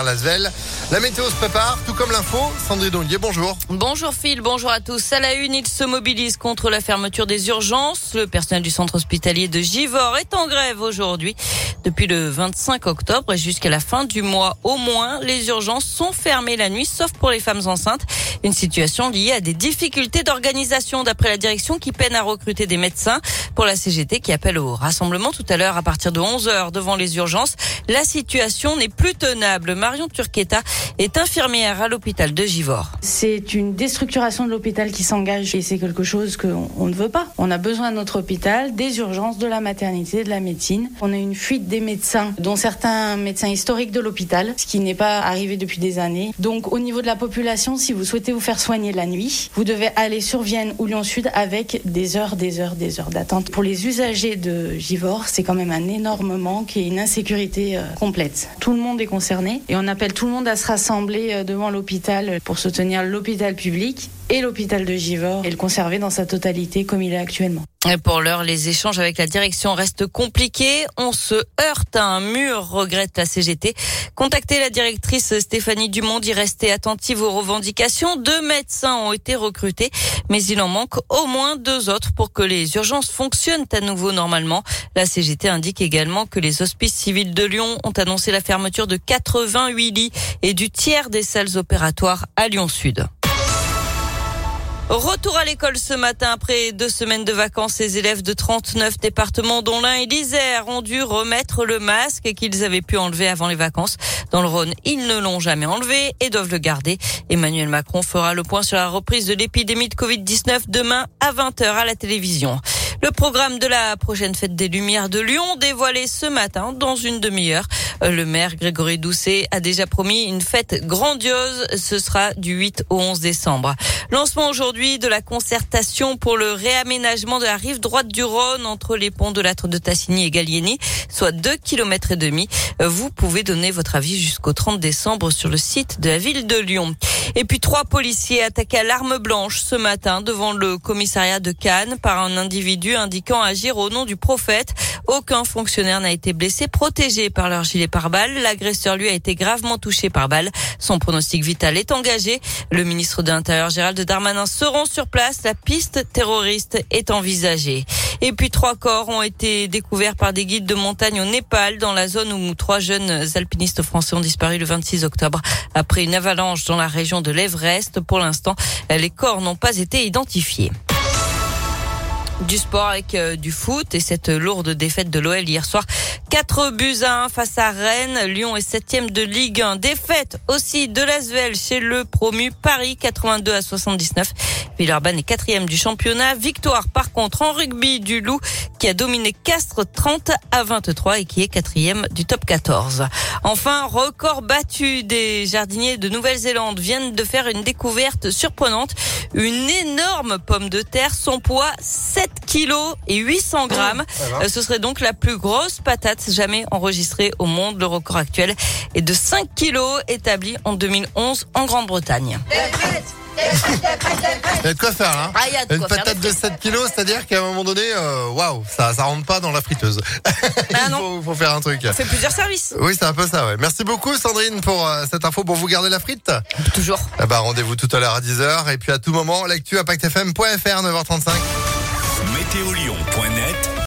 soutenir l'Asvel. La météo se prépare, tout comme l'info. Sandrine Ollier, bonjour. Bonjour Phil, bonjour à tous. À la une, il se mobilise contre la fermeture des urgences. Le personnel du centre hospitalier de Givors est en grève aujourd'hui. Depuis le 25 octobre et jusqu'à la fin du mois au moins, les urgences sont fermées la nuit, sauf pour les femmes enceintes. Une situation liée à des difficultés d'organisation d'après la direction qui peine à recruter des médecins pour la CGT qui appelle au rassemblement tout à l'heure à partir de 11 heures devant les urgences. La situation n'est plus tenable. Marion Turqueta est infirmière à l'hôpital de Givors. C'est une déstructuration de l'hôpital qui s'engage et c'est quelque chose qu'on ne veut pas. On a besoin de notre hôpital, des urgences, de la maternité, de la médecine. On a une fuite des médecins, dont certains médecins historiques de l'hôpital, ce qui n'est pas arrivé depuis des années. Donc au niveau de la population, si vous souhaitez vous faire soigner la nuit, vous devez aller sur Vienne ou Lyon Sud avec des heures, des heures, des heures d'attente. Pour les usagers de Givors, c'est quand même un énorme manque et une insécurité euh, complète. Tout le monde est concerné et on appelle tout le monde à se rassembler euh, devant l'hôpital pour soutenir l'hôpital public et l'hôpital de Givors et le dans sa totalité comme il est actuellement. Et pour l'heure, les échanges avec la direction restent compliqués. On se heurte à un mur, regrette la CGT. Contactez la directrice Stéphanie Dumont d'y rester attentive aux revendications. Deux médecins ont été recrutés, mais il en manque au moins deux autres pour que les urgences fonctionnent à nouveau normalement. La CGT indique également que les hospices civils de Lyon ont annoncé la fermeture de 88 lits et du tiers des salles opératoires à Lyon Sud. Retour à l'école ce matin après deux semaines de vacances. Les élèves de 39 départements, dont l'un et l'Isère, ont dû remettre le masque qu'ils avaient pu enlever avant les vacances. Dans le Rhône, ils ne l'ont jamais enlevé et doivent le garder. Emmanuel Macron fera le point sur la reprise de l'épidémie de Covid-19 demain à 20h à la télévision. Le programme de la prochaine fête des Lumières de Lyon dévoilé ce matin dans une demi-heure. Le maire Grégory Doucet a déjà promis une fête grandiose. Ce sera du 8 au 11 décembre. Lancement aujourd'hui de la concertation pour le réaménagement de la rive droite du Rhône entre les ponts de l'Atre de Tassigny et Gallieni, soit 2 km et demi. Vous pouvez donner votre avis jusqu'au 30 décembre sur le site de la ville de Lyon. Et puis trois policiers attaqués à l'arme blanche ce matin devant le commissariat de Cannes par un individu indiquant agir au nom du prophète. Aucun fonctionnaire n'a été blessé, protégé par leur gilet pare-balles. L'agresseur, lui, a été gravement touché par balle. Son pronostic vital est engagé. Le ministre de l'Intérieur, Gérald Darmanin, seront sur place. La piste terroriste est envisagée. Et puis trois corps ont été découverts par des guides de montagne au Népal, dans la zone où trois jeunes alpinistes français ont disparu le 26 octobre après une avalanche dans la région de l'Everest. Pour l'instant, les corps n'ont pas été identifiés. Du sport avec euh, du foot et cette lourde défaite de l'OL hier soir. 4 buts à 1 face à Rennes. Lyon est septième de Ligue 1. Défaite aussi de l'Asvel chez le promu Paris 82 à 79. Villeurbanne est quatrième du championnat. Victoire par contre en rugby du Loup qui a dominé Castres 30 à 23 et qui est quatrième du top 14. Enfin, record battu des jardiniers de Nouvelle-Zélande viennent de faire une découverte surprenante. Une énorme pomme de terre, son poids 7 kilos et 800 grammes. Euh, ce serait donc la plus grosse patate jamais enregistrée au monde. Le record actuel est de 5 kilos établi en 2011 en Grande-Bretagne. Il y a de quoi faire, hein Ah, il y a de Une quoi patate de 7 kilos, c'est-à-dire qu'à un moment donné, euh, waouh, ça, ça rentre pas dans la friteuse. Ah, Il faut, faut faire un truc. Fait plusieurs services. Oui, c'est un peu ça, ouais. Merci beaucoup, Sandrine, pour euh, cette info. Bon, vous gardez la frite Toujours. Eh ben, rendez-vous tout à l'heure à 10h. Et puis, à tout moment, l'actu impactfm.fr, 9h35. Météolion.net